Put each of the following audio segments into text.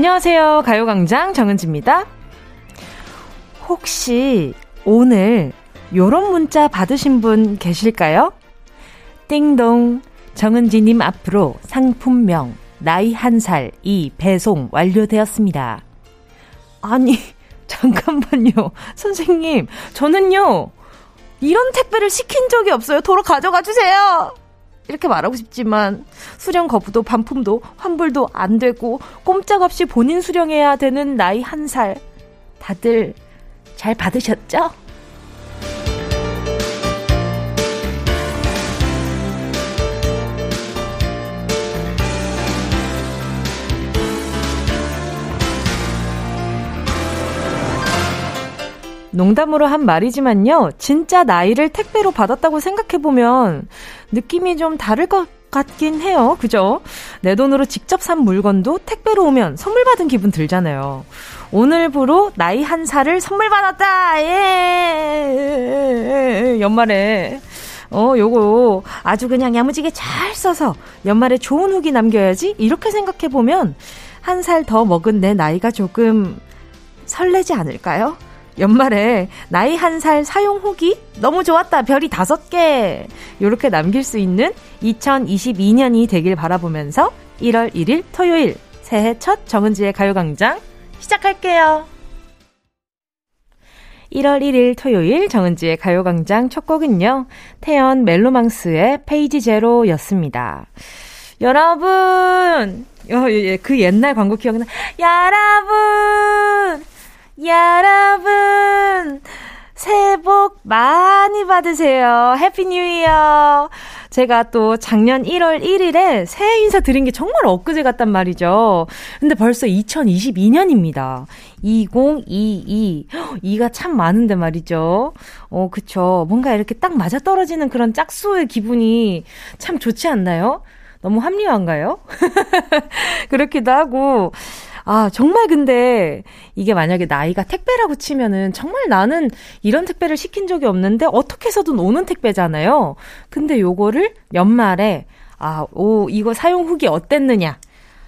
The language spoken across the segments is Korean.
안녕하세요. 가요광장 정은지입니다. 혹시 오늘 요런 문자 받으신 분 계실까요? 띵동. 정은지님 앞으로 상품명 나이 한 살 이 배송 완료되었습니다. 아니, 잠깐만요. 선생님, 저는요, 이런 택배를 시킨 적이 없어요. 도로 가져가 주세요! 이렇게 말하고 싶지만 수령 거부도 반품도 환불도 안 되고 꼼짝없이 본인 수령해야 되는 나이 한 살. 다들 잘 받으셨죠? 농담으로 한 말이지만요. 진짜 나이를 택배로 받았다고 생각해보면 느낌이 좀 다를 것 같긴 해요. 그죠? 내 돈으로 직접 산 물건도 택배로 오면 선물 받은 기분 들잖아요. 오늘부로 나이 한 살을 선물 받았다! 예! 연말에. 어, 요거 아주 그냥 야무지게 잘 써서 연말에 좋은 후기 남겨야지? 이렇게 생각해보면 한 살 더 먹은 내 나이가 조금 설레지 않을까요? 연말에 나이 한 살 사용 후기 너무 좋았다 별이 다섯 개 이렇게 남길 수 있는 2022년이 되길 바라보면서 1월 1일 토요일 새해 첫 정은지의 가요광장 시작할게요. 1월 1일 토요일 정은지의 가요광장 첫 곡은요. 태연 멜로망스의 페이지 제로였습니다. 여러분, 어, 예, 그 옛날 광고 기억나? 여러분, 여러분, 새해 복 많이 받으세요. Happy New Year. 제가 또 작년 1월 1일에 새해 인사 드린 게 정말 엊그제 같단 말이죠. 근데 벌써 2022년입니다. 2022. 2가 참 많은데 말이죠. 어, 그쵸. 뭔가 이렇게 딱 맞아 떨어지는 그런 짝수의 기분이 참 좋지 않나요? 너무 합리화인가요? 그렇기도 하고. 아, 정말 근데 이게 만약에 나이가 택배라고 치면은 정말 나는 이런 택배를 시킨 적이 없는데 어떻게 해서든 오는 택배잖아요. 근데 요거를 연말에 아, 오, 이거 사용 후기 어땠느냐.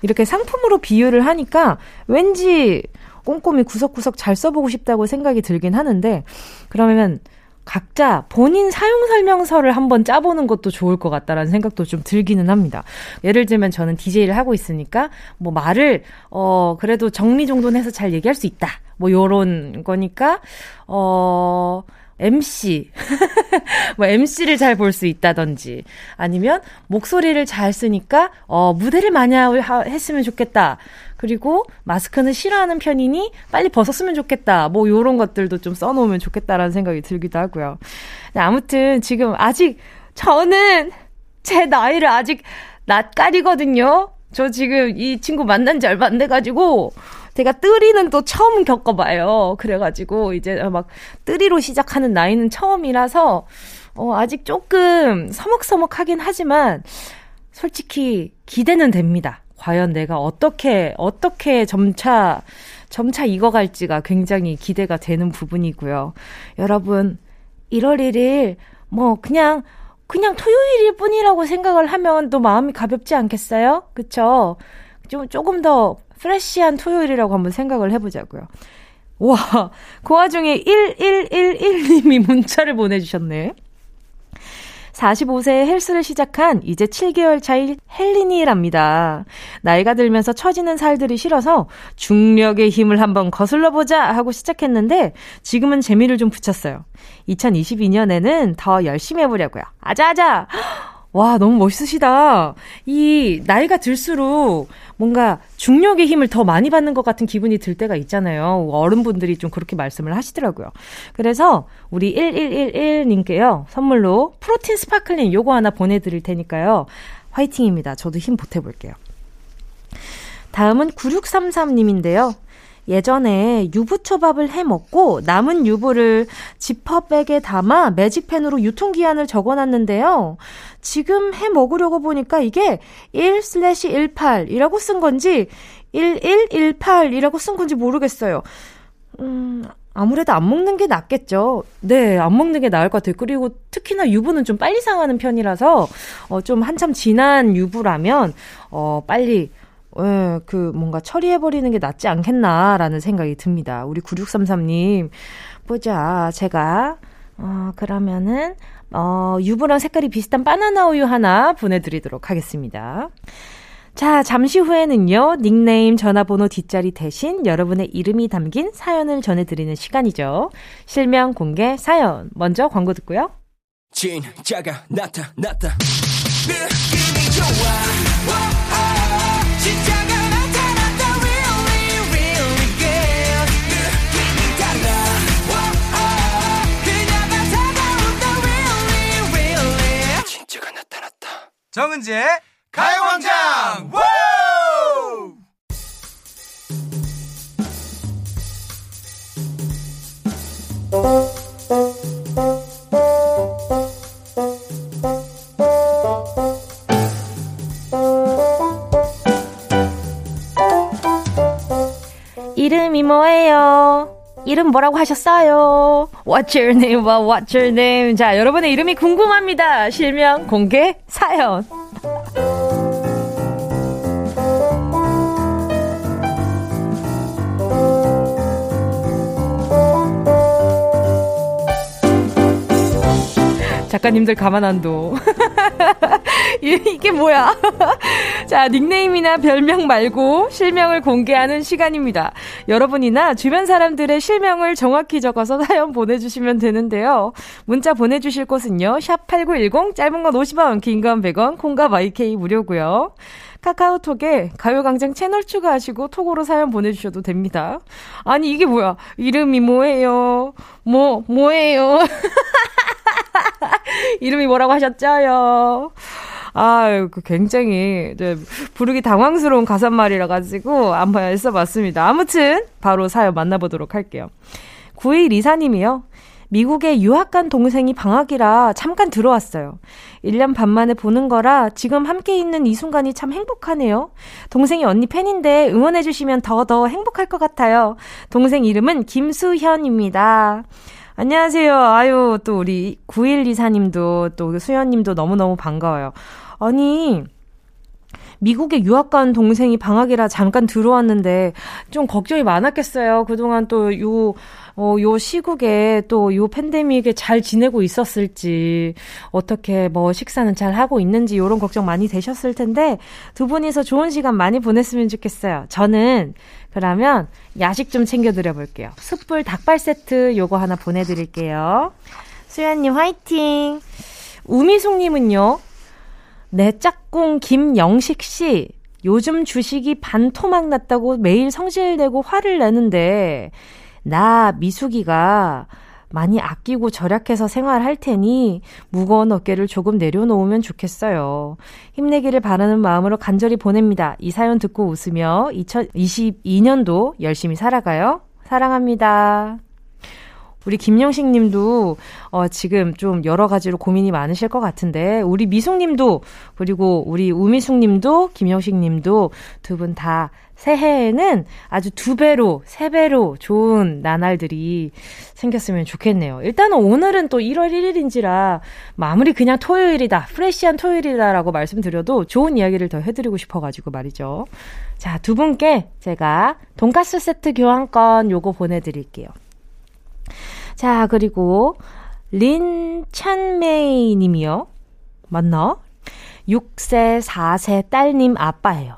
이렇게 상품으로 비유를 하니까 왠지 꼼꼼히 구석구석 잘 써보고 싶다고 생각이 들긴 하는데 그러면 각자 본인 사용 설명서를 한번 짜보는 것도 좋을 것 같다라는 생각도 좀 들기는 합니다. 예를 들면 저는 DJ를 하고 있으니까 뭐 말을 어 그래도 정리 정돈 해서 잘 얘기할 수 있다. 뭐 요런 거니까 어 MC. 뭐 MC를 잘 볼 수 있다든지 아니면 목소리를 잘 쓰니까 어 무대를 많이 했으면 좋겠다. 그리고 마스크는 싫어하는 편이니 빨리 벗었으면 좋겠다. 뭐 요런 것들도 좀 써놓으면 좋겠다라는 생각이 들기도 하고요. 아무튼 지금 아직 저는 제 나이를 아직 낯가리거든요. 저 지금 이 친구 만난 지 얼마 안 돼가지고 제가 뜨리는 또 처음 겪어봐요. 그래가지고 이제 막 뜨리로 시작하는 나이는 처음이라서 어, 아직 조금 서먹서먹하긴 하지만 솔직히 기대는 됩니다. 과연 내가 어떻게, 어떻게 점차, 점차 익어갈지가 굉장히 기대가 되는 부분이고요. 여러분, 1월 1일, 뭐, 그냥, 그냥 토요일일 뿐이라고 생각을 하면 또 마음이 가볍지 않겠어요? 그쵸? 좀, 조금 더 프레쉬한 토요일이라고 한번 생각을 해보자고요. 와, 그 와중에 1111님이 문자를 보내주셨네. 45세에 헬스를 시작한 이제 7개월 차인 헬린이랍니다. 나이가 들면서 처지는 살들이 싫어서 중력의 힘을 한번 거슬러 보자 하고 시작했는데 지금은 재미를 좀 붙였어요. 2022년에는 더 열심히 해보려고요. 아자아자! 와, 너무 멋있으시다. 이, 나이가 들수록 뭔가 중력의 힘을 더 많이 받는 것 같은 기분이 들 때가 있잖아요. 어른분들이 좀 그렇게 말씀을 하시더라고요. 그래서 우리 1111님께요. 선물로 protein sparkling 요거 하나 보내드릴 테니까요. 화이팅입니다. 저도 힘 보태볼게요. 다음은 9633님인데요. 예전에 유부초밥을 해 먹고 남은 유부를 지퍼백에 담아 매직펜으로 유통기한을 적어놨는데요. 지금 해 먹으려고 보니까 이게 1/18이라고 쓴 건지 1118이라고 쓴 건지 모르겠어요. 음, 아무래도 안 먹는 게 낫겠죠. 네, 안 먹는 게 나을 것 같아요. 그리고 특히나 유부는 좀 빨리 상하는 편이라서, 어, 좀 한참 지난 유부라면, 어, 빨리 예, 그 뭔가 처리해버리는 게 낫지 않겠나라는 생각이 듭니다. 우리 9633님, 보자. 제가, 어, 그러면은, 어, 유부랑 색깔이 비슷한 바나나 우유 하나 보내드리도록 하겠습니다. 자, 잠시 후에는요, 닉네임 전화번호 뒷자리 대신 여러분의 이름이 담긴 사연을 전해드리는 시간이죠. 실명 공개 사연. 먼저 광고 듣고요. 진짜가 나타났다. 느낌이 좋아. 정은지의 가요광장! 이 이름 뭐라고 하셨어요? What's your name? What's your name? 자, 여러분의 이름이 궁금합니다. 실명 공개 사연. 작가님들 가만 안 둬. 이게 뭐야? 자, 닉네임이나 별명 말고 실명을 공개하는 시간입니다. 여러분이나 주변 사람들의 실명을 정확히 적어서 사연 보내주시면 되는데요. 문자 보내주실 곳은요. 샵 8910, 짧은 건 50원, 긴 건 100원, 콩과 마이케이 무료고요. 카카오톡에 가요광장 채널 추가하시고 톡으로 사연 보내주셔도 됩니다. 아니, 이게 뭐야? 이름이 뭐예요? 뭐, 뭐예요? 이름이 뭐라고 하셨죠요? 아, 그 굉장히 네, 부르기 당황스러운 가사말이라 가지고 한번 써봤습니다. 아무튼 바로 사연 만나보도록 할게요. 9일 이사님이요. 미국에 유학 간 동생이 방학이라 잠깐 들어왔어요. 1년 반 만에 보는 거라 지금 함께 있는 이 순간이 참 행복하네요. 동생이 언니 팬인데 응원해주시면 더더 행복할 것 같아요. 동생 이름은 김수현입니다. 안녕하세요. 아유, 또 우리 9124님도 또 수현님도 너무너무 반가워요. 아니, 미국에 유학 간 동생이 방학이라 잠깐 들어왔는데 좀 걱정이 많았겠어요. 그동안 또 요, 어, 요 시국에 또 요 팬데믹에 잘 지내고 있었을지, 어떻게 뭐 식사는 잘 하고 있는지 요런 걱정 많이 되셨을 텐데, 두 분이서 좋은 시간 많이 보냈으면 좋겠어요. 저는 그러면 야식 좀 챙겨드려 볼게요. 숯불 닭발 세트 요거 하나 보내드릴게요. 수연님 화이팅! 우미숙님은요, 내 짝꿍 김영식 씨, 요즘 주식이 반토막 났다고 매일 성질내고 화를 내는데, 나 미숙이가 많이 아끼고 절약해서 생활할 테니 무거운 어깨를 조금 내려놓으면 좋겠어요. 힘내기를 바라는 마음으로 간절히 보냅니다. 이 사연 듣고 웃으며 2022년도 열심히 살아가요. 사랑합니다. 우리 김영식 님도, 어, 지금 좀 여러 가지로 고민이 많으실 것 같은데, 우리 미숙 님도, 그리고 우리 우미숙 님도, 김영식 님도 두 분 다 새해에는 아주 두 배로, 세 배로 좋은 나날들이 생겼으면 좋겠네요. 일단은 오늘은 또 1월 1일인지라 마무리 그냥 토요일이다, 프레시한 토요일이다라고 말씀드려도 좋은 이야기를 더 해드리고 싶어가지고 말이죠. 자, 두 분께 제가 돈가스 세트 교환권 요거 보내드릴게요. 자, 그리고 린 찬메이 님이요. 맞나? 6세, 4세 딸님 아빠예요.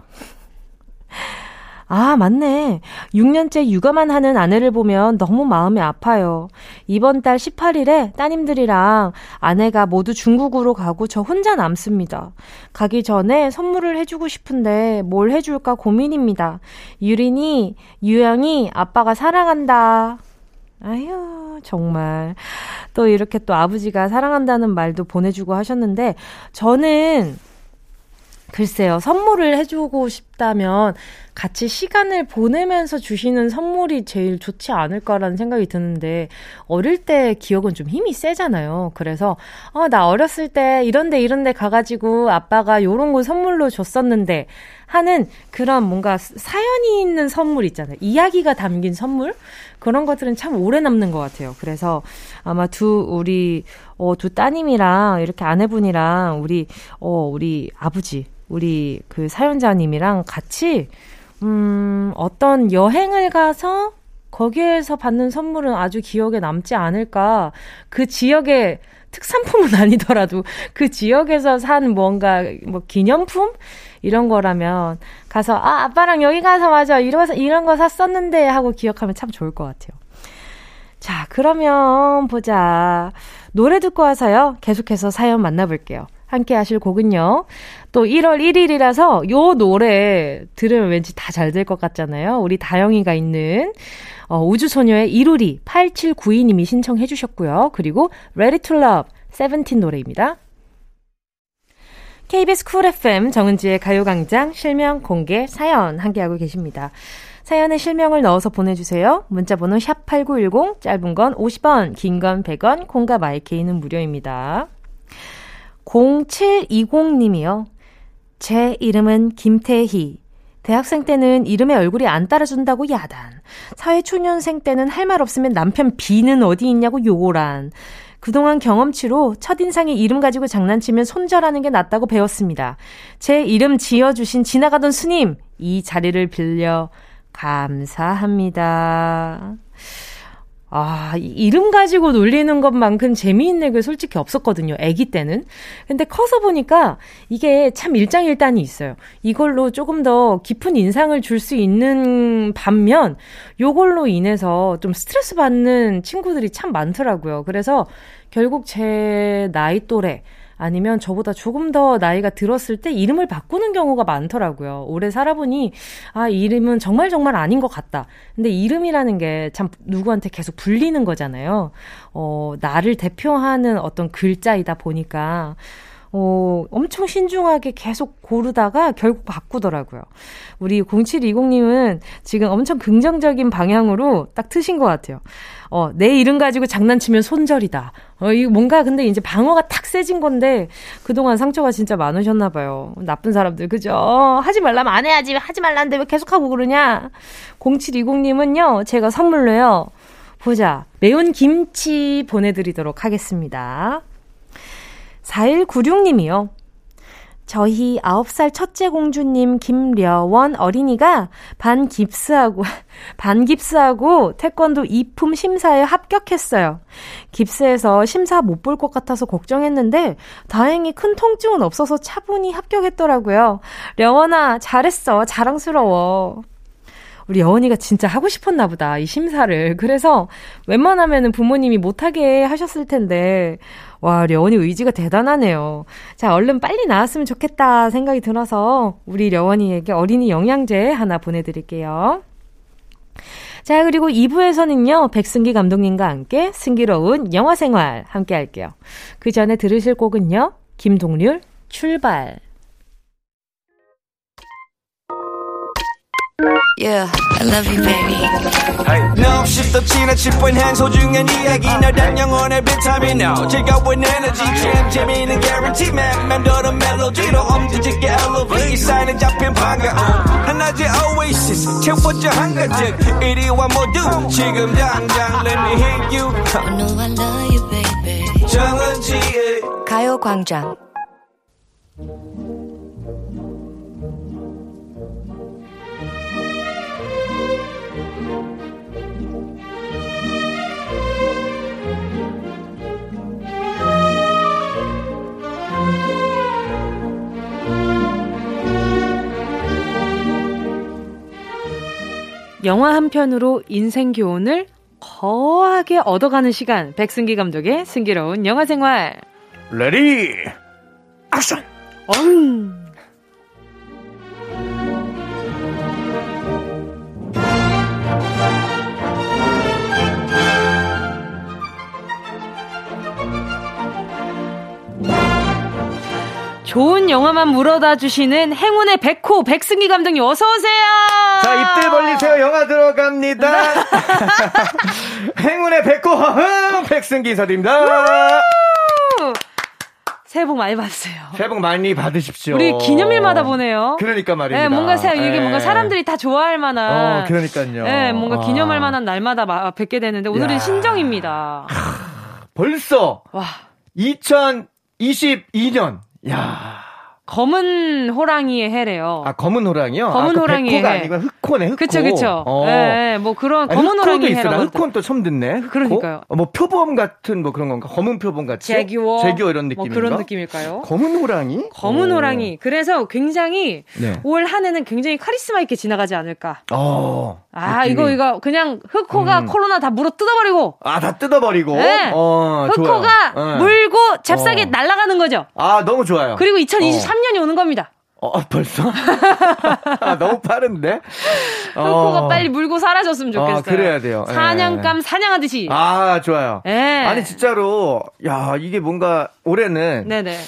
아, 맞네. 6년째 육아만 하는 아내를 보면 너무 마음이 아파요. 이번 달 18일에 따님들이랑 아내가 모두 중국으로 가고 저 혼자 남습니다. 가기 전에 선물을 해주고 싶은데 뭘 해줄까 고민입니다. 유린이, 유영이 아빠가 사랑한다. 아휴, 정말. 또 이렇게 또 아버지가 사랑한다는 말도 보내주고 하셨는데, 저는 글쎄요, 선물을 해주고 싶다면 같이 시간을 보내면서 주시는 선물이 제일 좋지 않을까라는 생각이 드는데, 어릴 때 기억은 좀 힘이 세잖아요. 그래서, 어, 나 어렸을 때 이런데 이런데 가가지고 아빠가 요런 거 선물로 줬었는데, 하는 그런 뭔가 사연이 있는 선물 있잖아요. 이야기가 담긴 선물? 그런 것들은 참 오래 남는 것 같아요. 그래서 아마 두, 우리, 어, 두 따님이랑 이렇게 아내분이랑 우리, 어, 우리 아버지, 우리 그 사연자님이랑 같이, 음, 어떤 여행을 가서 거기에서 받는 선물은 아주 기억에 남지 않을까. 그 지역의 특산품은 아니더라도 그 지역에서 산 뭔가 뭐 기념품 이런 거라면 가서 아 아빠랑 여기 가서 맞아 이런 이런 거 샀었는데 하고 기억하면 참 좋을 것 같아요. 자 그러면 보자 노래 듣고 와서요 계속해서 사연 만나볼게요. 함께 하실 곡은요. 또 1월 1일이라서 요 노래 들으면 왠지 다 잘 될 것 같잖아요. 우리 다영이가 있는 어, 우주소녀의 이루리 8792님이 신청해 주셨고요. 그리고 Ready to Love 세븐틴 노래입니다. KBS 쿨 FM 정은지의 가요광장 실명 공개 사연 함께하고 계십니다. 사연에 실명을 넣어서 보내주세요. 문자번호 샵8910, 짧은 건 50원, 긴 건 100원, 콩과 마이케이는 무료입니다. 0720님이요. 제 이름은 김태희. 대학생 때는 이름에 얼굴이 안 따라준다고 야단. 사회초년생 때는 할 말 없으면 남편 B는 어디 있냐고 요란. 그동안 경험치로 첫인상의 이름 가지고 장난치면 손절하는 게 낫다고 배웠습니다. 제 이름 지어주신 지나가던 스님, 이 자리를 빌려 감사합니다. 아, 이름 가지고 놀리는 것만큼 재미있는 게 솔직히 없었거든요. 아기 때는. 근데 커서 보니까 이게 참 일장일단이 있어요. 이걸로 조금 더 깊은 인상을 줄 수 있는 반면 요걸로 인해서 좀 스트레스 받는 친구들이 참 많더라고요. 그래서 결국 제 나이 또래 아니면 저보다 조금 더 나이가 들었을 때 이름을 바꾸는 경우가 많더라고요. 오래 살아보니, 아, 이름은 정말 정말 아닌 것 같다. 근데 이름이라는 게 참 누구한테 계속 불리는 거잖아요. 어, 나를 대표하는 어떤 글자이다 보니까, 어, 엄청 신중하게 계속 고르다가 결국 바꾸더라고요. 우리 0720님은 지금 엄청 긍정적인 방향으로 딱 트신 것 같아요. 어, 내 이름 가지고 장난치면 손절이다. 어, 이 뭔가 근데 이제 방어가 탁 세진 건데 그동안 상처가 진짜 많으셨나 봐요. 나쁜 사람들, 그죠? 하지 말라면 안 해야지. 하지 말라는데 왜 계속 하고 그러냐? 0720님은요, 제가 선물로요. 보자. 매운 김치 보내 드리도록 하겠습니다. 4196님이요. 저희 9살 첫째 공주님 김려원 어린이가 반 깁스하고, 반 깁스하고 태권도 이품 심사에 합격했어요. 깁스에서 심사 못 볼 것 같아서 걱정했는데 다행히 큰 통증은 없어서 차분히 합격했더라고요. 려원아, 잘했어. 자랑스러워. 우리 여원이가 진짜 하고 싶었나 보다, 이 심사를. 그래서 웬만하면 부모님이 못하게 하셨을 텐데, 와, 려원이 의지가 대단하네요. 자, 얼른 빨리 나왔으면 좋겠다 생각이 들어서 우리 려원이에게 어린이 영양제 하나 보내드릴게요. 자, 그리고 2부에서는요, 백승기 감독님과 함께 승기로운 영화 생활 함께 할게요. 그 전에 들으실 곡은요, 김동률, 출발. Yeah, I love you, baby. Hey. No, 씹도 지나칠 뻔한 소중한 이야기. 너란 영혼의 비타민 No 즐거운 에너지. 참 재미있는 guarantee man. 맘대로 멜로디로 엄지짓게 elevate. 사인은 잡힌 반가움 하나의 oasis. 채워져 한가득. 이리와 모두 지금 당장 let me hit you. I know I love you, baby. 정은지의 가요광장 영화 한 편으로 인생 교훈을 거하게 얻어가는 시간. 백승기 감독의 승기로운 영화 생활. Ready action. 어흥. 좋은 영화만 물어다 주시는 행운의 백호 백승기 감독님 어서 오세요. 자 입들 벌리세요. 영화 들어갑니다. 행운의 백호 백승기 인사드립니다. 새해 복 많이 받으세요. 새해 복 많이 받으십시오. 우리 기념일마다 보네요. 그러니까 말입니다. 네, 뭔가 새, 이게 예. 뭔가 사람들이 다 좋아할 만한. 어, 그러니까요. 네, 뭔가 아. 기념할 만한 날마다 마- 뵙게 되는데 오늘은 야. 신정입니다. 벌써 와. 2022년. 야. 검은 호랑이의 해래요. 아, 검은 호랑이요? 검은 아, 그 호랑이의 백호가 해. 아니고 흑호네, 흑호. 그쵸, 그쵸. 어. 예, 예, 뭐 그런 아, 검은 호랑이. 해라고. 흑호는 또 처음 듣네. 흑호? 그러니까요. 어, 뭐 표범 같은 뭐 그런 건가? 검은 표범 같이? 제규어. 제규어 이런 뭐 느낌인가? 그런 느낌일까요? 검은 호랑이? 검은 오. 호랑이. 그래서 굉장히 네. 올한 해는 굉장히 카리스마 있게 지나가지 않을까. 어. 아, 느낌이. 이거, 이거, 그냥 흑호가 음. 코로나 다 물어 뜯어버리고, 아, 다 뜯어버리고. 네. 어. 흑호가 네. 물고 잽싸게 어. 날아가는 거죠. 아, 너무 좋아요. 그리고 2023년이 오는 겁니다. 어, 벌써? 아, 너무 빠른데? 흑호가 어. 빨리 물고 사라졌으면 좋겠어요. 어, 그래야 돼요. 예. 사냥감 사냥하듯이. 아, 좋아요. 예. 아니, 진짜로, 야, 이게 뭔가, 올해는. 네네.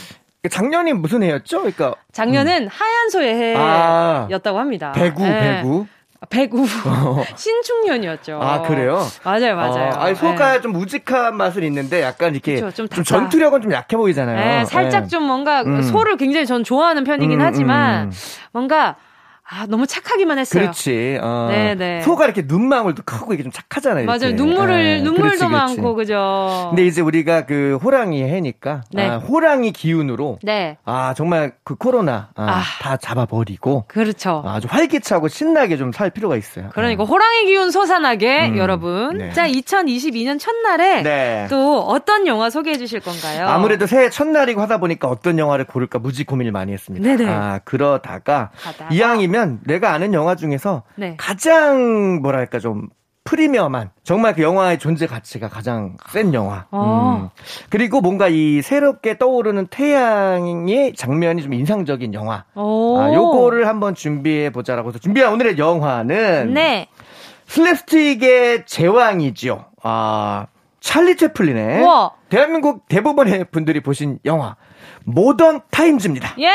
작년이 무슨 해였죠? 그러니까. 작년은 하얀 소의 아. 해였다고 합니다. 배구, 예. 배구. 배구. 신축년이었죠. 아, 그래요? 맞아요, 맞아요. 어, 아니, 소가 예. 좀 우직한 맛은 있는데 약간 이렇게 그쵸, 좀 좀. 전투력은 좀 약해 보이잖아요. 예, 살짝 예. 좀 뭔가 음. 소를 굉장히 전 좋아하는 편이긴 음, 하지만 음. 뭔가 아, 너무 착하기만 했어요. 그렇지. 어. 네네. 소가 이렇게 눈망울도 크고 이게 좀 착하잖아요. 맞아요. 이렇게. 눈물을 예, 눈물도 그렇지, 그렇지. 많고 그죠. 근데 이제 우리가 그 호랑이 해니까 네. 아, 호랑이 기운으로 네. 아 정말 그 코로나 아, 아. 다 잡아버리고 그렇죠. 아주 활기차고 신나게 좀 살 필요가 있어요. 그러니까 호랑이 기운 솟아나게 음, 여러분. 네. 자, 2022년 첫날에 네. 또 어떤 영화 소개해 주실 건가요? 아무래도 새해 첫날이고 하다 보니까 어떤 영화를 고를까 무지 고민을 많이 했습니다. 네네. 아, 그러다가. 이왕이면 내가 아는 영화 중에서 네. 가장 뭐랄까 좀 프리미엄한 정말 그 영화의 존재 가치가 가장 센 영화. 어. 음. 그리고 뭔가 이 새롭게 떠오르는 태양의 장면이 좀 인상적인 영화. 오. 아, 요거를 한번 준비해 보자라고 해서 준비한 오늘의 영화는 네. 슬랩스틱의 제왕이죠. 아, 찰리 채플린의 우와. 대한민국 대부분의 분들이 보신 영화 모던 타임즈입니다. 예.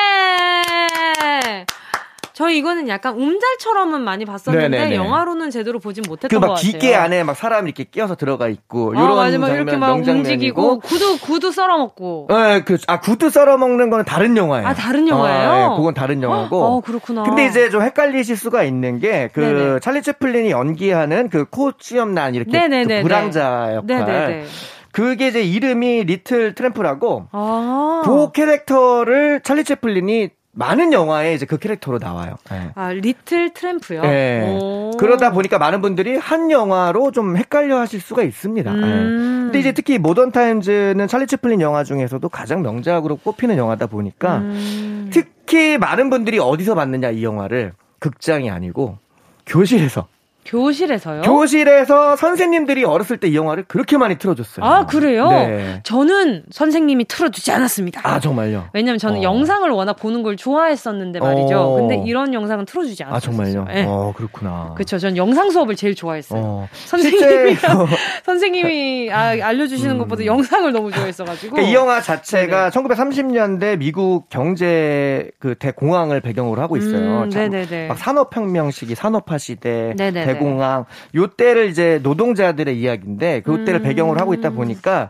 저 이거는 약간 움잘처럼은 많이 봤었는데 네네네. 영화로는 제대로 보진 못했던 그것막 같아요. 기계 안에 막 사람이 이렇게 끼어서 들어가 있고 아, 요런 맞아, 막 장면 이렇게 막. 움직이고 구두 구두 썰어 먹고. 예, 그, 아, 구두 썰어 먹는 거는 다른 영화예요. 아, 다른 영화예요? 아, 예, 그건 다른 영화고. 어, 그렇구나. 근데 이제 좀 헷갈리실 수가 있는 게, 그. 찰리 채플린이 연기하는 그 콧수염 난 이렇게 네네네네. 그 부랑자 역할. 네네네. 그게 이제 이름이 Little Tramp라고, 아. 그 캐릭터를 찰리 채플린이 많은 영화에 이제 그 캐릭터로 나와요. 예. 아, Little Tramp요. 예. 오. 그러다 보니까 많은 분들이 한 영화로 좀 헷갈려 하실 수가 있습니다. 예. 음. 근데 이제 특히 Modern Times는 찰리 채플린 영화 중에서도 가장 명작으로 꼽히는 영화다 보니까 음. 특히 많은 분들이 어디서 봤느냐 이 영화를 극장이 아니고 교실에서 교실에서요? 교실에서 선생님들이 어렸을 때 이 영화를 그렇게 많이 틀어줬어요. 아, 그래요? 네. 저는 선생님이 틀어주지 않았습니다. 아 정말요? 왜냐면 저는 어. 영상을 워낙 보는 걸 좋아했었는데 말이죠. 어. 근데 이런 영상은 틀어주지 않았어요. 아 정말요? 네. 어 그렇구나. 그렇죠. 전 영상 수업을 제일 좋아했어요. 어. 선생님이 실제로 선생님이 아, 알려주시는 것보다 영상을 너무 좋아했어가지고. 음. 그러니까 이 영화 자체가 네네. 1930년대 미국 경제 그 대공황을 배경으로 하고 있어요. 음, 참 네네네. 막 산업혁명 시기, 산업화 시대, 네네네. 대공황 요때를 이제 노동자들의 이야기인데 그때를 음. 배경으로 하고 있다 보니까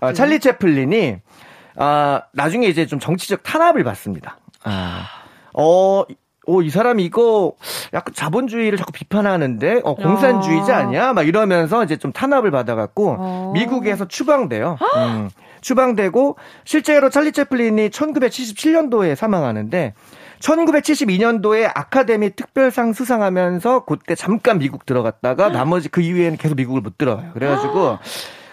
어, 찰리 채플린이 아 나중에 이제 좀 정치적 탄압을 받습니다. 아, 어. 어, 이 사람이 이거 약간 자본주의를 자꾸 비판하는데, 어, 공산주의자 아. 아니야? 막 이러면서 이제 좀 탄압을 받아갖고, 어. 미국에서 추방돼요. 음, 추방되고, 실제로 찰리 채플린이 1977년도에 사망하는데, 1972년도에 아카데미 특별상 수상하면서 그때 잠깐 미국 들어갔다가 나머지 그 이후에는 계속 미국을 못 들어가요. 그래가지고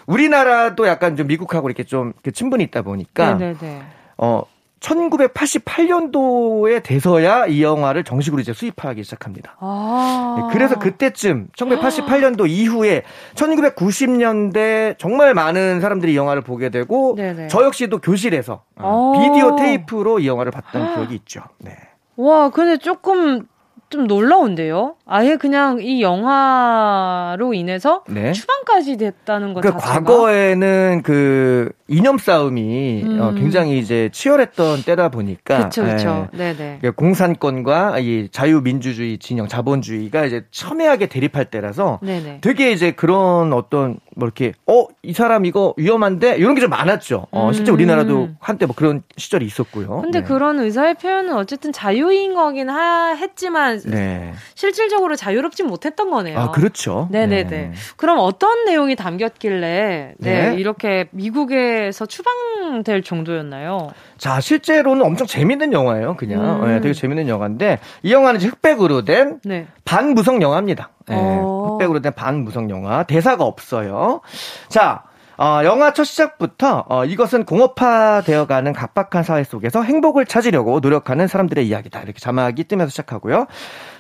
우리나라도 약간 좀 미국하고 이렇게 좀 이렇게 친분이 있다 보니까 네네네. 어 1988년도에 돼서야 이 영화를 정식으로 이제 수입하기 시작합니다. 아. 네, 그래서 그때쯤 1988년도 이후에 1990년대 정말 많은 사람들이 이 영화를 보게 되고 네네. 저 역시도 교실에서 어, 오. 비디오 테이프로 이 영화를 봤던 기억이 있죠. 네. 와, 근데 조금 좀 놀라운데요. 아예 그냥 이 영화로 인해서 네. 추방까지 됐다는 것 그러니까 자체가 과거에는 그 이념 싸움이 어, 음. 어, 굉장히 이제 치열했던 때다 보니까 그렇죠, 그렇죠. 네, 네. 공산권과 이 자유민주주의 진영 자본주의가 이제 첨예하게 대립할 때라서 네네. 되게 이제 그런 어떤 뭐 이렇게 어 이 사람 이거 위험한데 이런 게 좀 많았죠. 어, 실제 우리나라도 음. 한때 뭐 그런 시절이 있었고요. 근데 네. 그런 의사의 표현은 어쨌든 자유인 거긴 하, 했지만 네. 실질적으로 자유롭지 못했던 거네요. 아 그렇죠. 네네네. 네. 그럼 어떤 내용이 담겼길래 네, 네. 이렇게 미국에서 추방될 정도였나요? 자 실제로는 엄청 재밌는 영화예요. 그냥 음. 네, 되게 재밌는 영화인데 이 영화는 흑백으로 된 네. 반무성 영화입니다. 네, 어. 흑백으로 된 반무성 영화 대사가 없어요. 자 어, 영화 첫 시작부터 어, 이것은 공업화되어가는 각박한 사회 속에서 행복을 찾으려고 노력하는 사람들의 이야기다. 이렇게 자막이 뜨면서 시작하고요.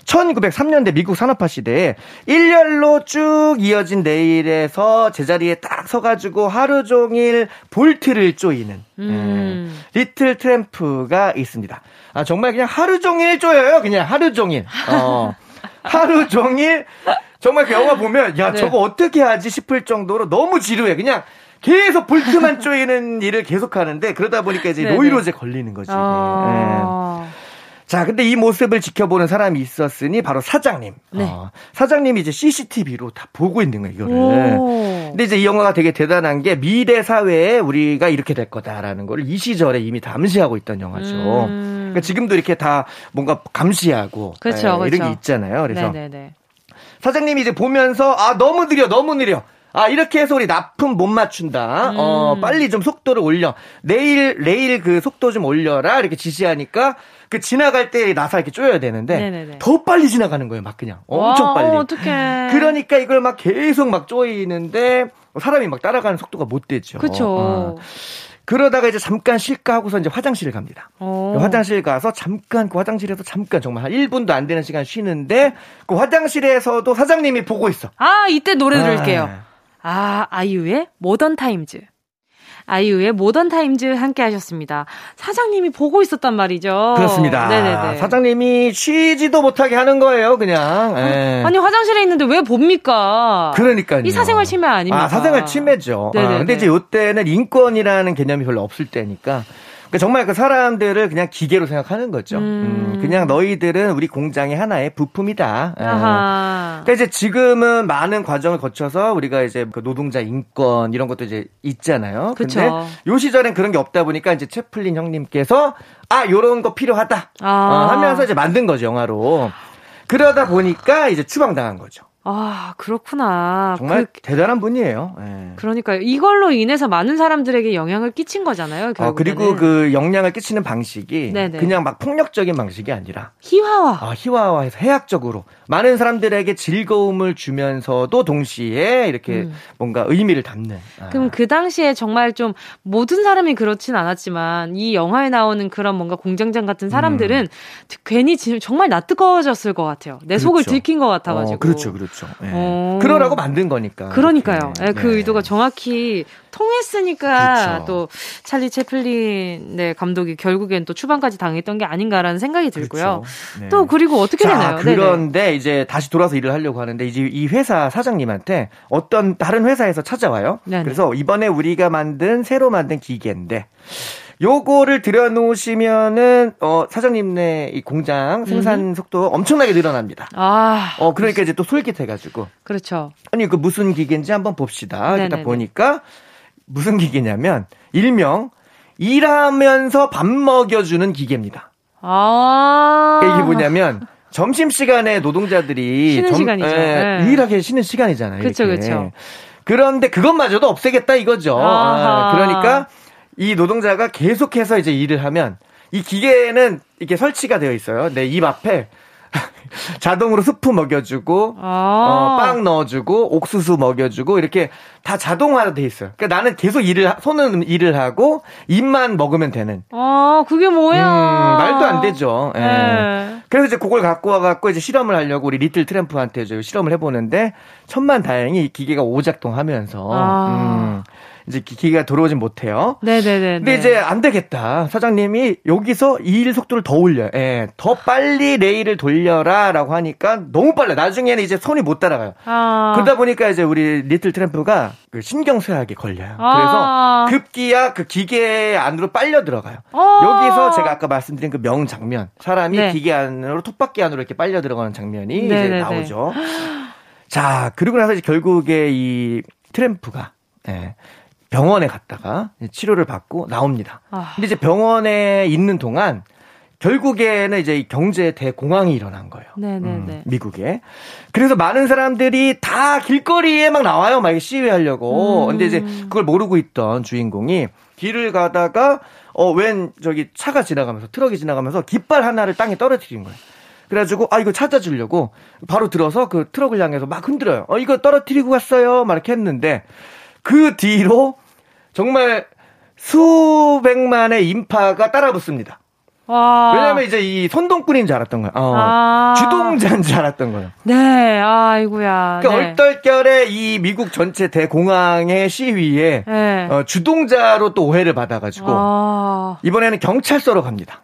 1903년대 미국 산업화 시대에 일렬로 쭉 이어진 레일에서 제자리에 딱 서가지고 하루 종일 볼트를 쪼이는 음. 예, 리틀 트램프가 있습니다. 아 정말 그냥 하루 종일 쪼여요. 그냥 하루 종일. 어, 하루 종일 정말 그 영화 보면 야 네. 저거 어떻게 하지 싶을 정도로 너무 지루해. 그냥 계속 볼트만 쪼이는 일을 계속 하는데 그러다 보니까 이제 노이로제 걸리는 거지. 아~ 네. 자, 근데 이 모습을 지켜보는 사람이 있었으니 바로 사장님. 네. 어, 사장님이 이제 CCTV로 다 보고 있는 거예요, 이거를. 오. 근데 이제 이 영화가 되게 대단한 게 미래 사회에 우리가 이렇게 될 거다라는 걸이 시절에 이미 감시하고 있던 영화죠. 음. 그러니까 지금도 이렇게 다 뭔가 감시하고 그렇죠, 네, 그렇죠. 이런 게 있잖아요. 그래서 네네네. 사장님이 이제 보면서 아 너무 느려 너무 느려 아, 이렇게 해서 우리 납품 못 맞춘다. 어, 음. 어, 빨리 좀 속도를 올려. 내일, 레일 그 속도 좀 올려라. 이렇게 지시하니까 그 지나갈 때 나사 이렇게 쪼여야 되는데 네네네. 더 빨리 지나가는 거예요. 막 그냥. 엄청 와, 빨리. 어떡해. 그러니까 이걸 막 계속 막 쪼이는데 사람이 막 따라가는 속도가 못 되죠. 그렇죠. 어. 그러다가 이제 잠깐 쉴까 하고서 이제 화장실을 갑니다. 오. 어. 화장실 가서 잠깐 그 화장실에서 잠깐 정말 한 1분도 안 되는 시간 쉬는데 그 화장실에서도 사장님이 보고 있어. 아, 이때 노래 들을게요. 아, 아 아이유의 Modern Times. 아이유의 Modern Times 함께 하셨습니다. 사장님이 보고 있었단 말이죠. 그렇습니다. 네네네. 사장님이 쉬지도 못하게 하는 거예요, 그냥. 네. 아니, 화장실에 있는데 왜 봅니까? 그러니까요. 이 사생활 침해 아닙니까? 아, 사생활 침해죠. 아, 근데 이제 이때는 인권이라는 개념이 별로 없을 때니까 그러니까 정말 그 사람들을 그냥 기계로 생각하는 거죠. 음. 음 그냥 너희들은 우리 공장의 하나의 부품이다. 예. 아하. 그러니까 이제 지금은 많은 과정을 거쳐서 우리가 이제 그 노동자 인권 이런 것도 이제 있잖아요. 그쵸. 근데 요 시절엔 그런 게 없다 보니까 이제 채플린 형님께서 아 요런 거 필요하다 아. 어, 하면서 이제 만든 거죠 영화로. 그러다 보니까 이제 추방당한 거죠. 아, 그렇구나. 정말 그, 대단한 분이에요. 네. 그러니까 이걸로 인해서 많은 사람들에게 영향을 끼친 거잖아요. 결국에는. 아, 그리고 그 영향을 끼치는 방식이 네네. 그냥 막 폭력적인 방식이 아니라 희화화. 아, 희화화해서 해학적으로 많은 사람들에게 즐거움을 주면서도 동시에 이렇게 음. 뭔가 의미를 담는. 아. 그럼 그 당시에 정말 좀 모든 사람이 그렇진 않았지만 이 영화에 나오는 그런 뭔가 공장장 같은 사람들은 음. 괜히 정말 낯뜨거워졌을 것 같아요. 내 그렇죠. 속을 들킨 것 같아가지고. 어, 그렇죠, 그렇죠. 그렇죠. 네. 어... 그러라고 만든 거니까. 그러니까요. 네. 그 네. 의도가 정확히 통했으니까 그렇죠. 또 찰리 채플린 네, 감독이 결국엔 또 추방까지 당했던 게 아닌가라는 생각이 들고요. 그렇죠. 네. 또 그리고 어떻게 자, 되나요? 그런데 네네. 이제 다시 돌아서 일을 하려고 하는데 이제 이 회사 사장님한테 어떤 다른 회사에서 찾아와요. 네네. 그래서 이번에 우리가 만든 새로 만든 기계인데 요거를 들여놓으시면은 어 사장님네 이 공장 생산 속도 엄청나게 늘어납니다. 아, 어 그러니까 이제 또 솔깃해가지고. 그렇죠. 아니 그 무슨 기계인지 한번 봅시다. 일단 보니까 무슨 기계냐면 일명 일하면서 밥 먹여주는 기계입니다. 아. 이게 뭐냐면 점심 시간에 노동자들이 쉬는 점, 시간이죠. 예, 네. 유일하게 쉬는 시간이잖아요. 그렇죠, 그렇죠. 그런데 그것마저도 없애겠다 이거죠. 아, 그러니까 이 노동자가 계속해서 이제 일을 하면 이 기계는 이렇게 설치가 되어 있어요. 내 입 앞에 자동으로 스프 먹여주고 아~ 어, 빵 넣어주고 옥수수 먹여주고 이렇게 다 자동화로 돼 있어요. 그러니까 나는 계속 일을 손은 일을 하고 입만 먹으면 되는. 아 그게 뭐야? 음, 말도 안 되죠. 예. 네. 그래서 이제 그걸 갖고 와갖고 이제 실험을 하려고 우리 리틀 트램프한테 이제 실험을 해보는데 천만 다행히 이 기계가 오작동하면서 아~ 음, 이제 기계가 들어오진 못해요. 네네네. 근데 이제 안 되겠다. 사장님이 여기서 이 일 속도를 더 올려. 예. 더 빨리 레일을 돌려라라고 하니까 너무 빨라. 나중에는 이제 손이 못 따라가요. 아. 그러다 보니까 이제 우리 리틀 트램프가 그 신경 쇠약에 걸려요. 아. 그래서 급기야 그 기계 안으로 빨려 들어가요. 아. 여기서 제가 아까 말씀드린 그 명장면. 사람이 네. 기계 안으로 톱바퀴 안으로 이렇게 빨려 들어가는 장면이 네네네. 이제 나오죠. 자, 그리고 나서 이제 결국에 이 Tramp가 예. 병원에 갔다가 치료를 받고 나옵니다. 아. 근데 이제 병원에 있는 동안 결국에는 이제 경제 대공황이 일어난 거예요. 네네네. 음, 미국에. 그래서 많은 사람들이 다 길거리에 막 나와요. 막 시위하려고. 음. 근데 이제 그걸 모르고 있던 주인공이 길을 가다가 어, 웬 저기 차가 지나가면서 트럭이 지나가면서 깃발 하나를 땅에 떨어뜨린 거예요. 그래가지고 아 이거 찾아주려고 바로 들어서 그 트럭을 향해서 막 흔들어요. 어 이거 떨어뜨리고 갔어요. 막 이렇게 했는데 그 뒤로 정말 수백만의 인파가 따라붙습니다. 와. 왜냐면 이제 이 선동꾼인 줄 알았던 거야. 어, 아. 주동자인 줄 알았던 거예요. 네, 아이고야. 그 네. 얼떨결에 이 미국 전체 대공항의 시위에 네. 어, 주동자로 또 오해를 받아가지고 아. 이번에는 경찰서로 갑니다.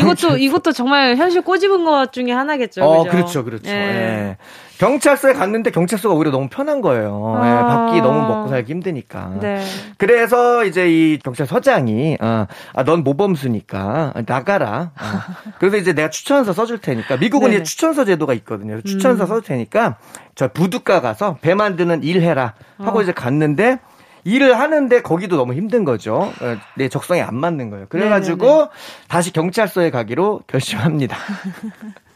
이것도 이것도 정말 현실 꼬집은 것 중에 하나겠죠. 어? 그렇죠, 그렇죠. 예. 예. 경찰서에 갔는데 경찰서가 오히려 너무 편한 거예요. 아. 예, 밖이 너무 먹고 살기 힘드니까. 네. 그래서 이제 이 경찰서장이 어, 아, 넌 모범수니까 나가라. 어. 그래서 이제 내가 추천서 써줄 테니까 미국은 이제 추천서 제도가 있거든요. 추천서 음. 써줄 테니까 저 부두가 가서 배 만드는 일 해라 하고 어. 이제 갔는데 일을 하는데 거기도 너무 힘든 거죠. 어, 내 적성에 안 맞는 거예요. 그래가지고 네네네. 다시 경찰서에 가기로 결심합니다.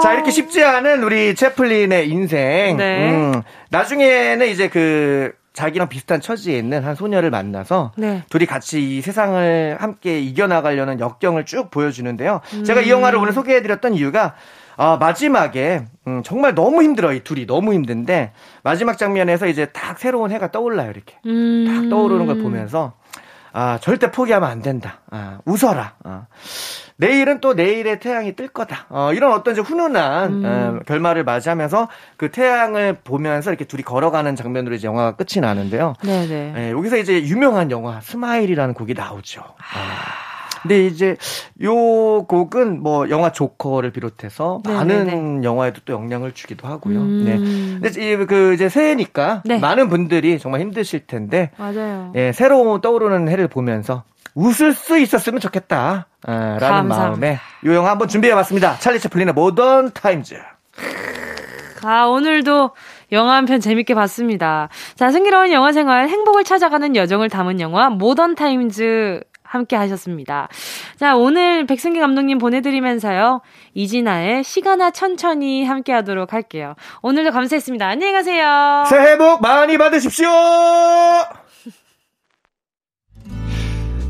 자, 이렇게 쉽지 않은 우리 채플린의 인생. 네. 음, 나중에는 이제 그 자기랑 비슷한 처지에 있는 한 소녀를 만나서 네. 둘이 같이 이 세상을 함께 이겨나가려는 역경을 쭉 보여주는데요. 음. 제가 이 영화를 오늘 소개해드렸던 이유가 아, 마지막에 음, 정말 너무 힘들어 이 둘이 너무 힘든데 마지막 장면에서 이제 딱 새로운 해가 떠올라요 이렇게 음. 딱 떠오르는 걸 보면서 아 절대 포기하면 안 된다. 아, 웃어라. 아. 내일은 또 내일의 태양이 뜰 거다. 어, 이런 어떤 이제 훈훈한 음. 어, 결말을 맞이하면서 그 태양을 보면서 이렇게 둘이 걸어가는 장면으로 이제 영화가 끝이 나는데요. 네네. 예, 여기서 이제 유명한 영화 Smile이라는 곡이 나오죠. 아. 근데 이제 요 곡은 뭐 영화 조커를 비롯해서 네네네. 많은 네, 네. 영화에도 또 영향을 주기도 하고요. 음. 네. 근데 그 이제 새해니까 네. 많은 분들이 정말 힘드실 텐데 맞아요. 예, 새로운 떠오르는 해를 보면서 웃을 수 있었으면 좋겠다. 아, 라는 감사합니다. 마음에 요 영화 한번 준비해 봤습니다. 찰리 채플린의 Modern Times. 아, 오늘도 영화 한 편 재밌게 봤습니다. 자, 승기로운 영화 생활, 행복을 찾아가는 여정을 담은 영화 Modern Times 함께 하셨습니다. 자, 오늘 백승기 감독님 보내드리면서요. 이진아의 시간아 천천히 함께 하도록 할게요. 오늘도 감사했습니다. 안녕히 가세요. 새해 복 많이 받으십시오!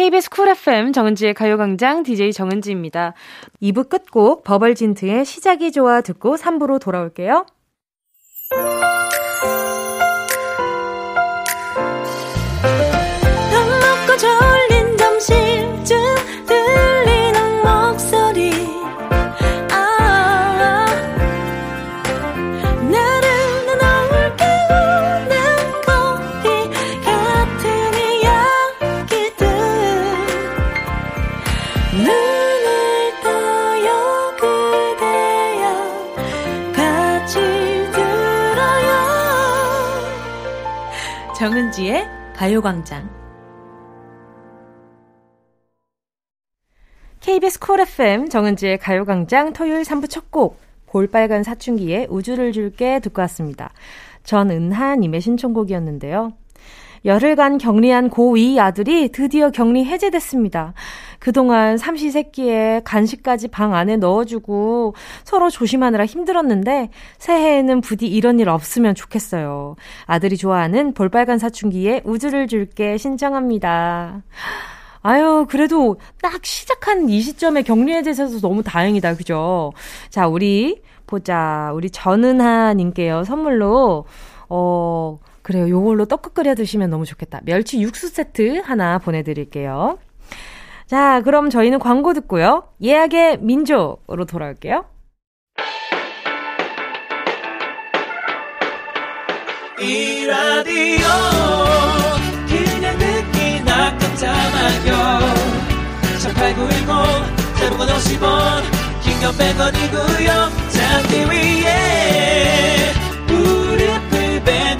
KBS 쿨 FM 정은지의 가요광장 DJ 정은지입니다. 2부 끝곡 버벌진트의 시작이 좋아 듣고 3부로 돌아올게요. 정은지의 가요광장 KBS 콜 FM 정은지의 가요광장 토요일 3부 첫 곡 볼빨간 사춘기에 우주를 줄게 듣고 왔습니다. 전은하님의 신청곡이었는데요. 열흘간 격리한 고2 아들이 드디어 격리 해제됐습니다. 그동안 삼시세끼에 간식까지 방 안에 넣어주고 서로 조심하느라 힘들었는데 새해에는 부디 이런 일 없으면 좋겠어요. 아들이 좋아하는 볼빨간 사춘기에 우주를 줄게 신청합니다. 아유, 그래도 딱 시작한 이 시점에 격리해제돼서 너무 다행이다. 그죠? 자, 우리 보자. 우리 전은하 님께요. 선물로 어, 그래요. 요걸로 떡국 끓여 드시면 너무 좋겠다. 멸치 육수 세트 하나 보내드릴게요. 자, 그럼 저희는 광고 듣고요. 예약의 민족으로 돌아올게요. 이 라디오 그냥 듣기나 깜짝마요 18910 대목원 50원 긴건 100원이고요 잠기 위에 무릎을 베고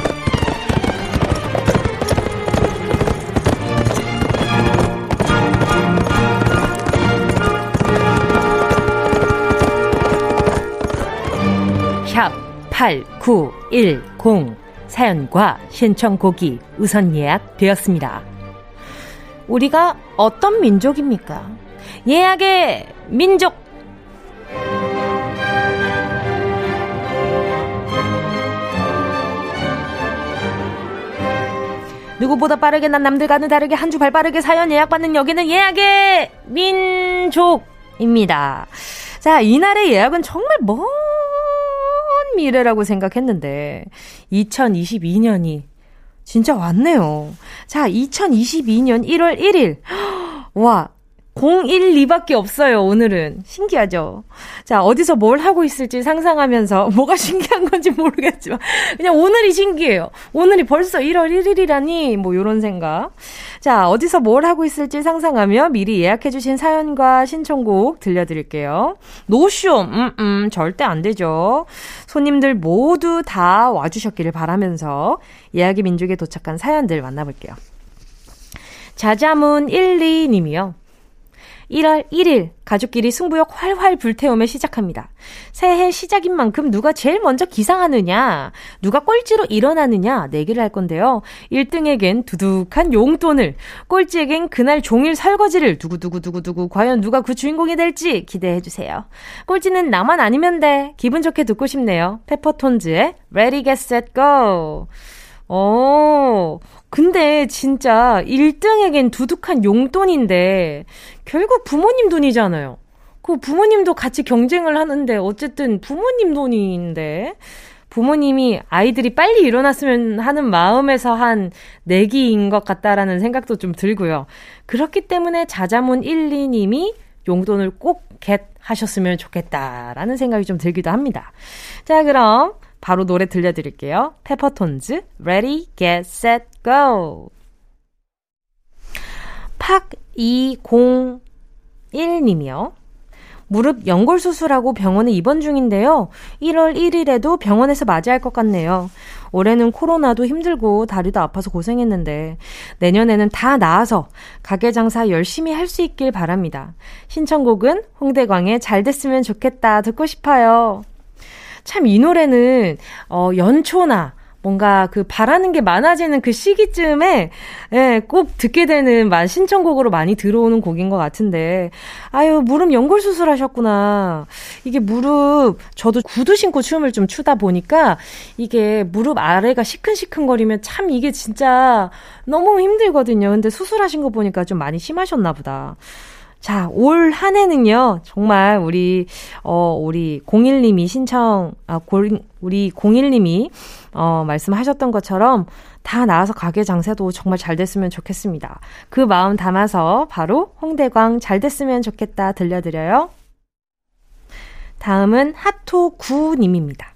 8910 사연과 신청곡이 우선 예약되었습니다. 우리가 어떤 민족입니까? 예약의 민족! 누구보다 빠르게 난 남들과는 다르게 한 주 발 빠르게 사연 예약받는 여기는 예약의 민족입니다. 자, 이날의 예약은 정말 먼 미래라고 생각했는데 2022년이 진짜 왔네요. 자, 2022년 1월 1일. 와, 012밖에 없어요, 오늘은. 신기하죠? 자, 어디서 뭘 하고 있을지 상상하면서 뭐가 신기한 건지 모르겠지만 그냥 오늘이 신기해요. 오늘이 벌써 1월 1일이라니 뭐 요런 생각. 자, 어디서 뭘 하고 있을지 상상하며 미리 예약해주신 사연과 신청곡 들려드릴게요. 노쇼, 음, 음, 절대 안 되죠. 손님들 모두 다 와주셨기를 바라면서 예약의 민족에 도착한 사연들 만나볼게요. 자자문 12님이요. 1월 1일 가족끼리 승부욕 활활 불태우며 시작합니다. 새해 시작인 만큼 누가 제일 먼저 기상하느냐, 누가 꼴찌로 일어나느냐 내기를 할 건데요. 1등에겐 두둑한 용돈을, 꼴찌에겐 그날 종일 설거지를 두구두구두구두구 과연 누가 그 주인공이 될지 기대해 주세요. 꼴찌는 나만 아니면 돼. 기분 좋게 듣고 싶네요. 페퍼톤즈의 Ready Get Set Go. 어, 근데 진짜 1등에겐 두둑한 용돈인데 결국 부모님 돈이잖아요. 그 부모님도 같이 경쟁을 하는데 어쨌든 부모님 돈인데 부모님이 아이들이 빨리 일어났으면 하는 마음에서 한 내기인 것 같다라는 생각도 좀 들고요. 그렇기 때문에 자자문 1, 2님이 용돈을 꼭 겟 하셨으면 좋겠다라는 생각이 좀 들기도 합니다. 자, 그럼 바로 노래 들려드릴게요. 페퍼톤즈, Ready, Get, Set, Go. 팍201님이요. 무릎 연골 수술하고 병원에 입원 중인데요. 1월 1일에도 병원에서 맞이할 것 같네요. 올해는 코로나도 힘들고 다리도 아파서 고생했는데 내년에는 다 나아서 가게 장사 열심히 할 수 있길 바랍니다. 신청곡은 홍대광의 잘 됐으면 좋겠다 듣고 싶어요. 참 이 노래는 어 연초나 뭔가 그 바라는 게 많아지는 그 시기쯤에 예, 꼭 듣게 되는 만 신청곡으로 많이 들어오는 곡인 것 같은데. 아유 무릎 연골 수술하셨구나. 이게 무릎 저도 구두 신고 춤을 좀 추다 보니까 이게 무릎 아래가 시큰시큰거리면 참 이게 진짜 너무 힘들거든요. 근데 수술하신 거 보니까 좀 많이 심하셨나 보다 자, 올 한 해는요, 정말 우리, 어, 우리 01님이 신청, 아, 골, 우리 01님이, 어, 말씀하셨던 것처럼 다 나와서 가게 장사도 정말 잘 됐으면 좋겠습니다. 그 마음 담아서 바로 홍대광 잘 됐으면 좋겠다 들려드려요. 다음은 하토구님입니다.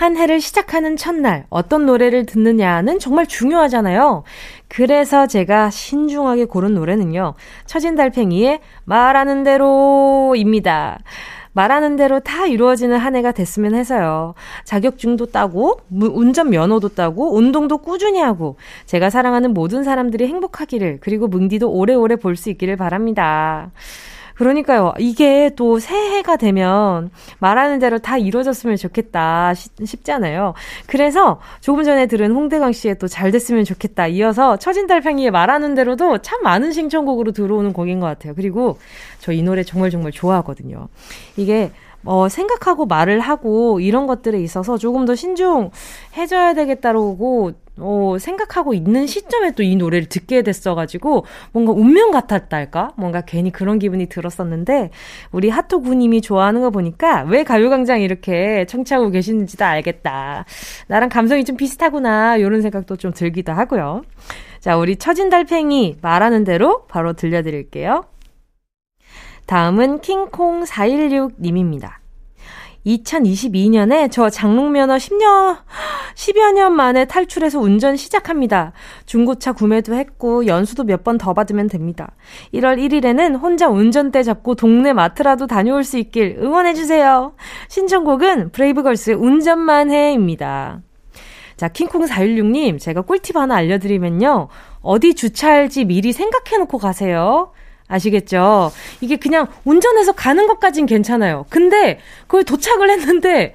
한 해를 시작하는 첫날 어떤 노래를 듣느냐는 정말 중요하잖아요. 그래서 제가 신중하게 고른 노래는요. 처진 달팽이의 말하는 대로입니다. 말하는 대로 다 이루어지는 한 해가 됐으면 해서요. 자격증도 따고, 운전 면허도 따고, 운동도 꾸준히 하고, 제가 사랑하는 모든 사람들이 행복하기를, 그리고 뭉디도 오래오래 볼 수 있기를 바랍니다. 그러니까요. 이게 또 새해가 되면 말하는 대로 다 이루어졌으면 좋겠다 싶잖아요. 그래서 조금 전에 들은 홍대광 씨의 또 잘 됐으면 좋겠다 이어서 처진달팽이의 말하는 대로도 참 많은 신청곡으로 들어오는 곡인 것 같아요. 그리고 저 이 노래 정말 정말 좋아하거든요. 이게 어, 생각하고 말을 하고 이런 것들에 있어서 조금 더 신중해져야 되겠다고 어, 생각하고 있는 시점에 또 이 노래를 듣게 됐어가지고 뭔가 운명 같았달까? 뭔가 괜히 그런 기분이 들었었는데 우리 하토구님이 좋아하는 거 보니까 왜 가요광장 이렇게 청취하고 계시는지도 알겠다. 나랑 감성이 좀 비슷하구나. 이런 생각도 좀 들기도 하고요. 자, 우리 처진 달팽이 말하는 대로 바로 들려드릴게요. 다음은 킹콩 416님입니다. 2022년에 저 장롱면허 10년, 10여 년 만에 탈출해서 운전 시작합니다. 중고차 구매도 했고, 연수도 몇 번 더 받으면 됩니다. 1월 1일에는 혼자 운전대 잡고 동네 마트라도 다녀올 수 있길 응원해주세요. 신청곡은 브레이브걸스의 운전만 해입니다. 자, 킹콩416님, 제가 꿀팁 하나 알려드리면요. 어디 주차할지 미리 생각해놓고 가세요. 아시겠죠? 이게 그냥 운전해서 가는 것까진 괜찮아요. 근데 거기 도착을 했는데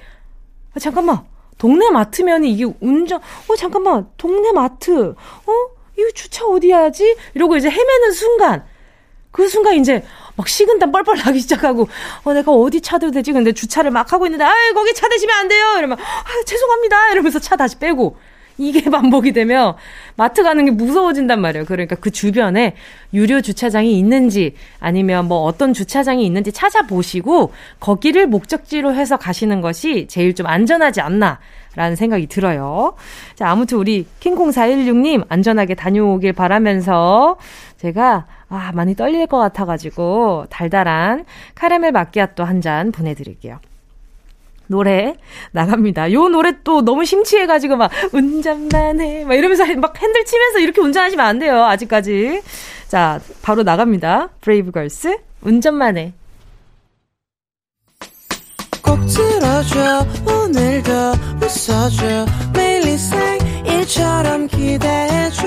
아, 잠깐만. 동네 마트면 이게 운전 어 잠깐만. 동네 마트. 어? 이거 주차 어디 야지? 이러고 이제 헤매는 순간 그 순간 이제 막 식은땀 뻘뻘 나기 시작하고 어 내가 어디 차도 되지? 근데 주차를 막 하고 있는데 아 거기 차 대시면 안 돼요! 이러면 아 죄송합니다! 이러면서 차 다시 빼고 이게 반복이 되면 마트 가는 게 무서워진단 말이에요. 그러니까 그 주변에 유료 주차장이 있는지 아니면 뭐 어떤 주차장이 있는지 찾아보시고 거기를 목적지로 해서 가시는 것이 제일 좀 안전하지 않나. 라는 생각이 들어요. 자, 아무튼 우리 킹콩416님 안전하게 다녀오길 바라면서 제가 아, 많이 떨릴 것 같아가지고 달달한 카라멜 마끼아또 한 잔 보내드릴게요. 노래 나갑니다. 요 노래 또 너무 심취해가지고 막 운전만 해. 막 이러면서 막 핸들 치면서 이렇게 운전하시면 안 돼요. 아직까지. 자, 바로 나갑니다. 브레이브걸스 운전만 해. 꼭 들어줘 오늘도 웃어줘 매일 일처럼 기대해줘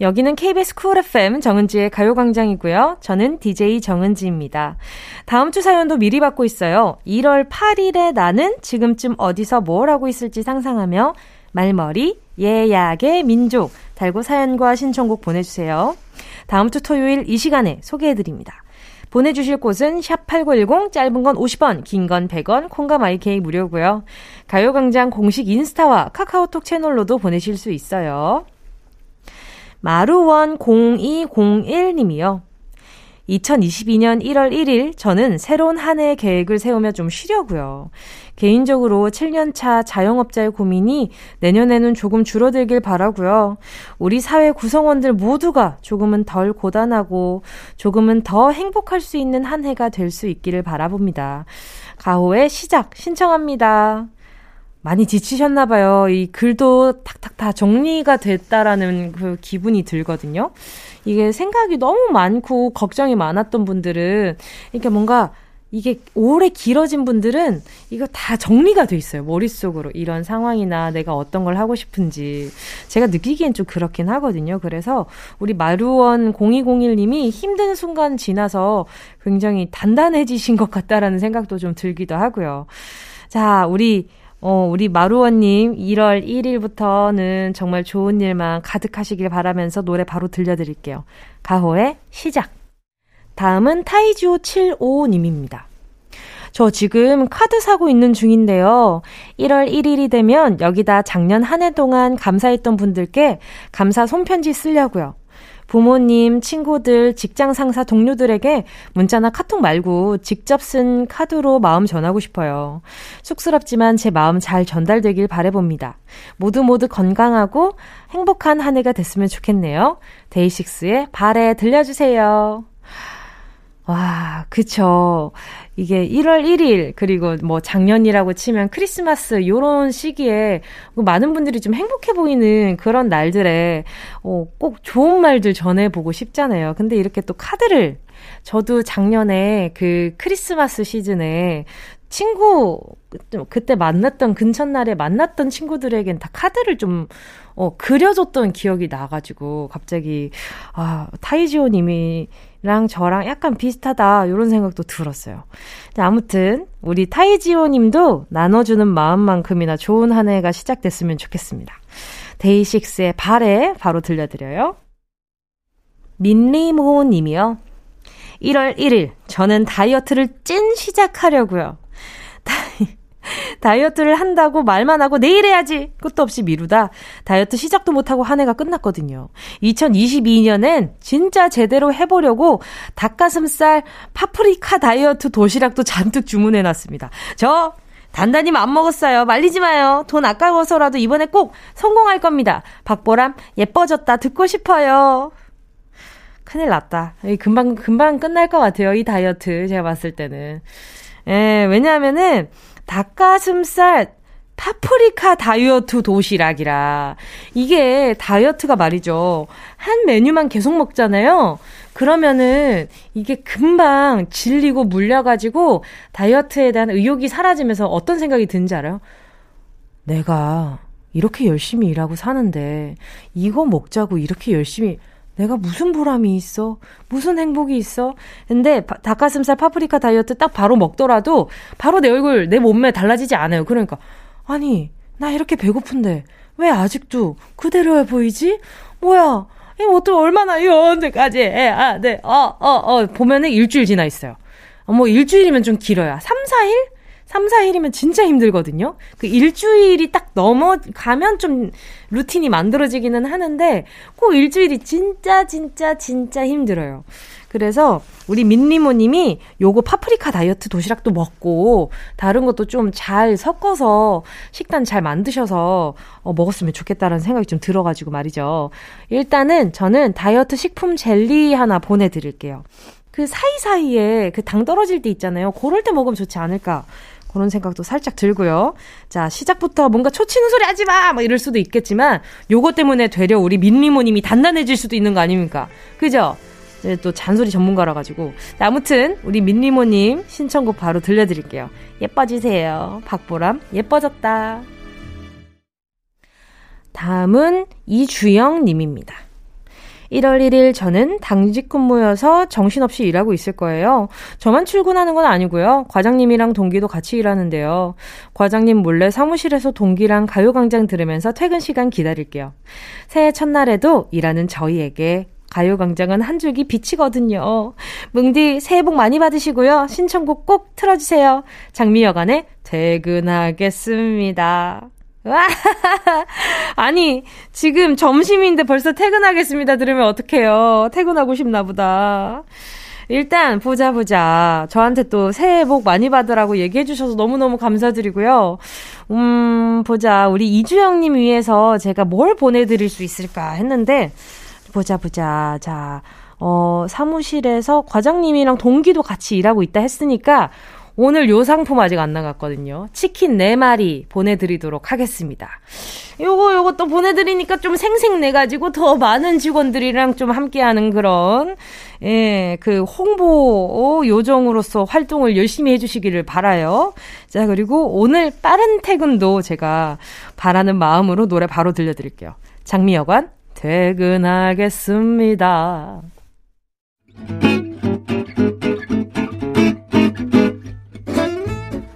여기는 KBS 쿨 FM 정은지의 가요광장이고요. 저는 DJ 정은지입니다. 다음 주 사연도 미리 받고 있어요. 1월 8일에 나는 지금쯤 어디서 뭘 하고 있을지 상상하며 말머리, 예약의 민족 달고 사연과 신청곡 보내주세요. 다음 주 토요일 이 시간에 소개해드립니다. 보내주실 곳은 샵8910 짧은 건 50원, 긴 건 100원, 콩과 마이케이 무료고요. 가요광장 공식 인스타와 카카오톡 채널로도 보내실 수 있어요. 마루원 0201님이요. 2022년 1월 1일 저는 새로운 한 해의 계획을 세우며 좀 쉬려고요. 개인적으로 7년차 자영업자의 고민이 내년에는 조금 줄어들길 바라고요. 우리 사회 구성원들 모두가 조금은 덜 고단하고 조금은 더 행복할 수 있는 한 해가 될 수 있기를 바라봅니다. 가호의 시작 신청합니다. 많이 지치셨나 봐요. 이 글도 탁탁 다 정리가 됐다라는 그 기분이 들거든요. 이게 생각이 너무 많고 걱정이 많았던 분들은 이렇게 뭔가 이게 오래 길어진 분들은 이거 다 정리가 돼 있어요. 머릿속으로. 이런 상황이나 내가 어떤 걸 하고 싶은지. 제가 느끼기엔 좀 그렇긴 하거든요. 그래서 우리 마루원 0201님이 힘든 순간 지나서 굉장히 단단해지신 것 같다라는 생각도 좀 들기도 하고요. 자, 우리 어, 우리 마루원님 1월 1일부터는 정말 좋은 일만 가득하시길 바라면서 노래 바로 들려드릴게요. 가호의 시작. 다음은 타이지오 75님입니다. 저 지금 카드 사고 있는 중인데요. 1월 1일이 되면 여기다 작년 한 해 동안 감사했던 분들께 감사 손편지 쓰려고요. 부모님, 친구들, 직장 상사, 동료들에게 문자나 카톡 말고 직접 쓴 카드로 마음 전하고 싶어요. 쑥스럽지만 제 마음 잘 전달되길 바래봅니다. 모두 모두 건강하고 행복한 한 해가 됐으면 좋겠네요. 데이식스의 발에 들려주세요. 와, 그쵸. 이게 1월 1일, 그리고 뭐 작년이라고 치면 크리스마스, 요런 시기에 많은 분들이 좀 행복해 보이는 그런 날들에, 어, 꼭 좋은 말들 전해보고 싶잖아요. 근데 이렇게 또 카드를, 저도 작년에 그 크리스마스 시즌에 친구, 그때 만났던 근처날에 만났던 친구들에겐 다 카드를 좀, 어, 그려줬던 기억이 나가지고, 갑자기, 아, 타이지오 님이, 랑 저랑 약간 비슷하다 이런 생각도 들었어요. 아무튼 우리 타이지오 님도 나눠주는 마음만큼이나 좋은 한 해가 시작됐으면 좋겠습니다. 데이식스의 발에 바로 들려드려요. 민리모 님이요. 1월 1일 저는 다이어트를 찐 시작하려고요. 다이어트를 한다고 말만 하고 내일 해야지 끝도 없이 미루다 다이어트 시작도 못하고 한 해가 끝났거든요. 2022년엔 진짜 제대로 해보려고 닭가슴살 파프리카 다이어트 도시락도 잔뜩 주문해놨습니다. 저 단단히 맘 먹었어요. 말리지 마요. 돈 아까워서라도 이번에 꼭 성공할 겁니다. 박보람 예뻐졌다 듣고 싶어요. 큰일 났다. 금방 금방 끝날 것 같아요. 이 다이어트 제가 봤을 때는. 예, 왜냐하면은 닭가슴살 파프리카 다이어트 도시락이라. 이게 다이어트가 말이죠. 한 메뉴만 계속 먹잖아요. 그러면은 이게 금방 질리고 물려가지고 다이어트에 대한 의욕이 사라지면서 어떤 생각이 드는지 알아요? 내가 이렇게 열심히 일하고 사는데 이거 먹자고 이렇게 열심히 내가 무슨 보람이 있어? 무슨 행복이 있어? 근데 닭가슴살 파프리카 다이어트 딱 바로 먹더라도 바로 내 얼굴, 내 몸매 달라지지 않아요. 그러니까 아니, 나 이렇게 배고픈데 왜 아직도 그대로야 보이지? 뭐야? 이것도 얼마나 이 언제까지 해? 아, 네. 어, 어, 어. 보면은 일주일 지나 있어요. 어, 뭐 일주일이면 좀 길어요. 3, 4일? 3, 4일이면 진짜 힘들거든요. 그 일주일이 딱 넘어가면 좀 루틴이 만들어지기는 하는데 꼭 일주일이 진짜 진짜 진짜 힘들어요. 그래서 우리 민리모 님이 요거 파프리카 다이어트 도시락도 먹고 다른 것도 좀 잘 섞어서 식단 잘 만드셔서 어, 먹었으면 좋겠다라는 생각이 좀 들어가지고 말이죠. 일단은 저는 다이어트 식품 젤리 하나 보내드릴게요. 그 사이사이에 그 당 떨어질 때 있잖아요. 그럴 때 먹으면 좋지 않을까 그런 생각도 살짝 들고요. 자, 시작부터 뭔가 초치는 소리 하지 마! 뭐 이럴 수도 있겠지만, 요거 때문에 되려 우리 민리모님이 단단해질 수도 있는 거 아닙니까? 그죠? 또 잔소리 전문가라 가지고. 아무튼, 우리 민리모님 신청곡 바로 들려드릴게요. 예뻐지세요. 박보람, 예뻐졌다. 다음은 이주영 님입니다. 1월 1일 저는 당직 근무여서 정신없이 일하고 있을 거예요. 저만 출근하는 건 아니고요. 과장님이랑 동기도 같이 일하는데요. 과장님 몰래 사무실에서 동기랑 가요광장 들으면서 퇴근 시간 기다릴게요. 새해 첫날에도 일하는 저희에게 가요광장은 한 줄기 빛이거든요. 뭉디 새해 복 많이 받으시고요. 신청곡 꼭 틀어주세요. 장미여관의 퇴근하겠습니다. 와! 아니, 지금 점심인데 벌써 퇴근하겠습니다. 들으면 어떡해요. 퇴근하고 싶나 보다. 일단, 보자, 보자. 저한테 또 새해 복 많이 받으라고 얘기해주셔서 너무너무 감사드리고요. 음, 보자. 우리 이주영님 위해서 제가 뭘 보내드릴 수 있을까 했는데, 보자, 보자. 자, 어, 사무실에서 과장님이랑 동기도 같이 일하고 있다 했으니까, 오늘 요 상품 아직 안 나갔거든요. 치킨 4마리 보내드리도록 하겠습니다. 요거, 또 보내드리니까 좀 생생내가지고 더 많은 직원들이랑 좀 함께하는 그런, 예, 그 홍보 요정으로서 활동을 열심히 해주시기를 바라요. 자, 그리고 오늘 빠른 퇴근도 제가 바라는 마음으로 노래 바로 들려드릴게요. 장미여관, 퇴근하겠습니다.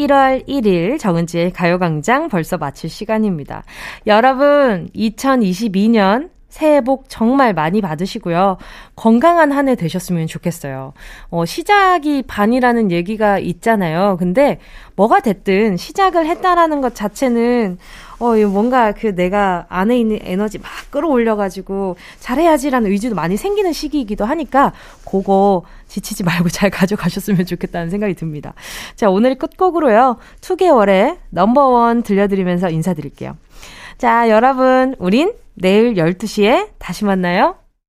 1월 1일 정은지의 가요광장 벌써 마칠 시간입니다. 여러분, 2022년 새해 복 정말 많이 받으시고요. 건강한 한 해 되셨으면 좋겠어요. 어, 시작이 반이라는 얘기가 있잖아요. 근데 뭐가 됐든 시작을 했다라는 것 자체는 어, 뭔가 그 내가 안에 있는 에너지 막 끌어올려가지고 잘해야지라는 의지도 많이 생기는 시기이기도 하니까 그거 지치지 말고 잘 가져가셨으면 좋겠다는 생각이 듭니다. 자, 오늘 끝곡으로요. 2개월의 넘버원 들려드리면서 인사드릴게요. 자, 여러분, 우린 내일 12시에 다시 만나요.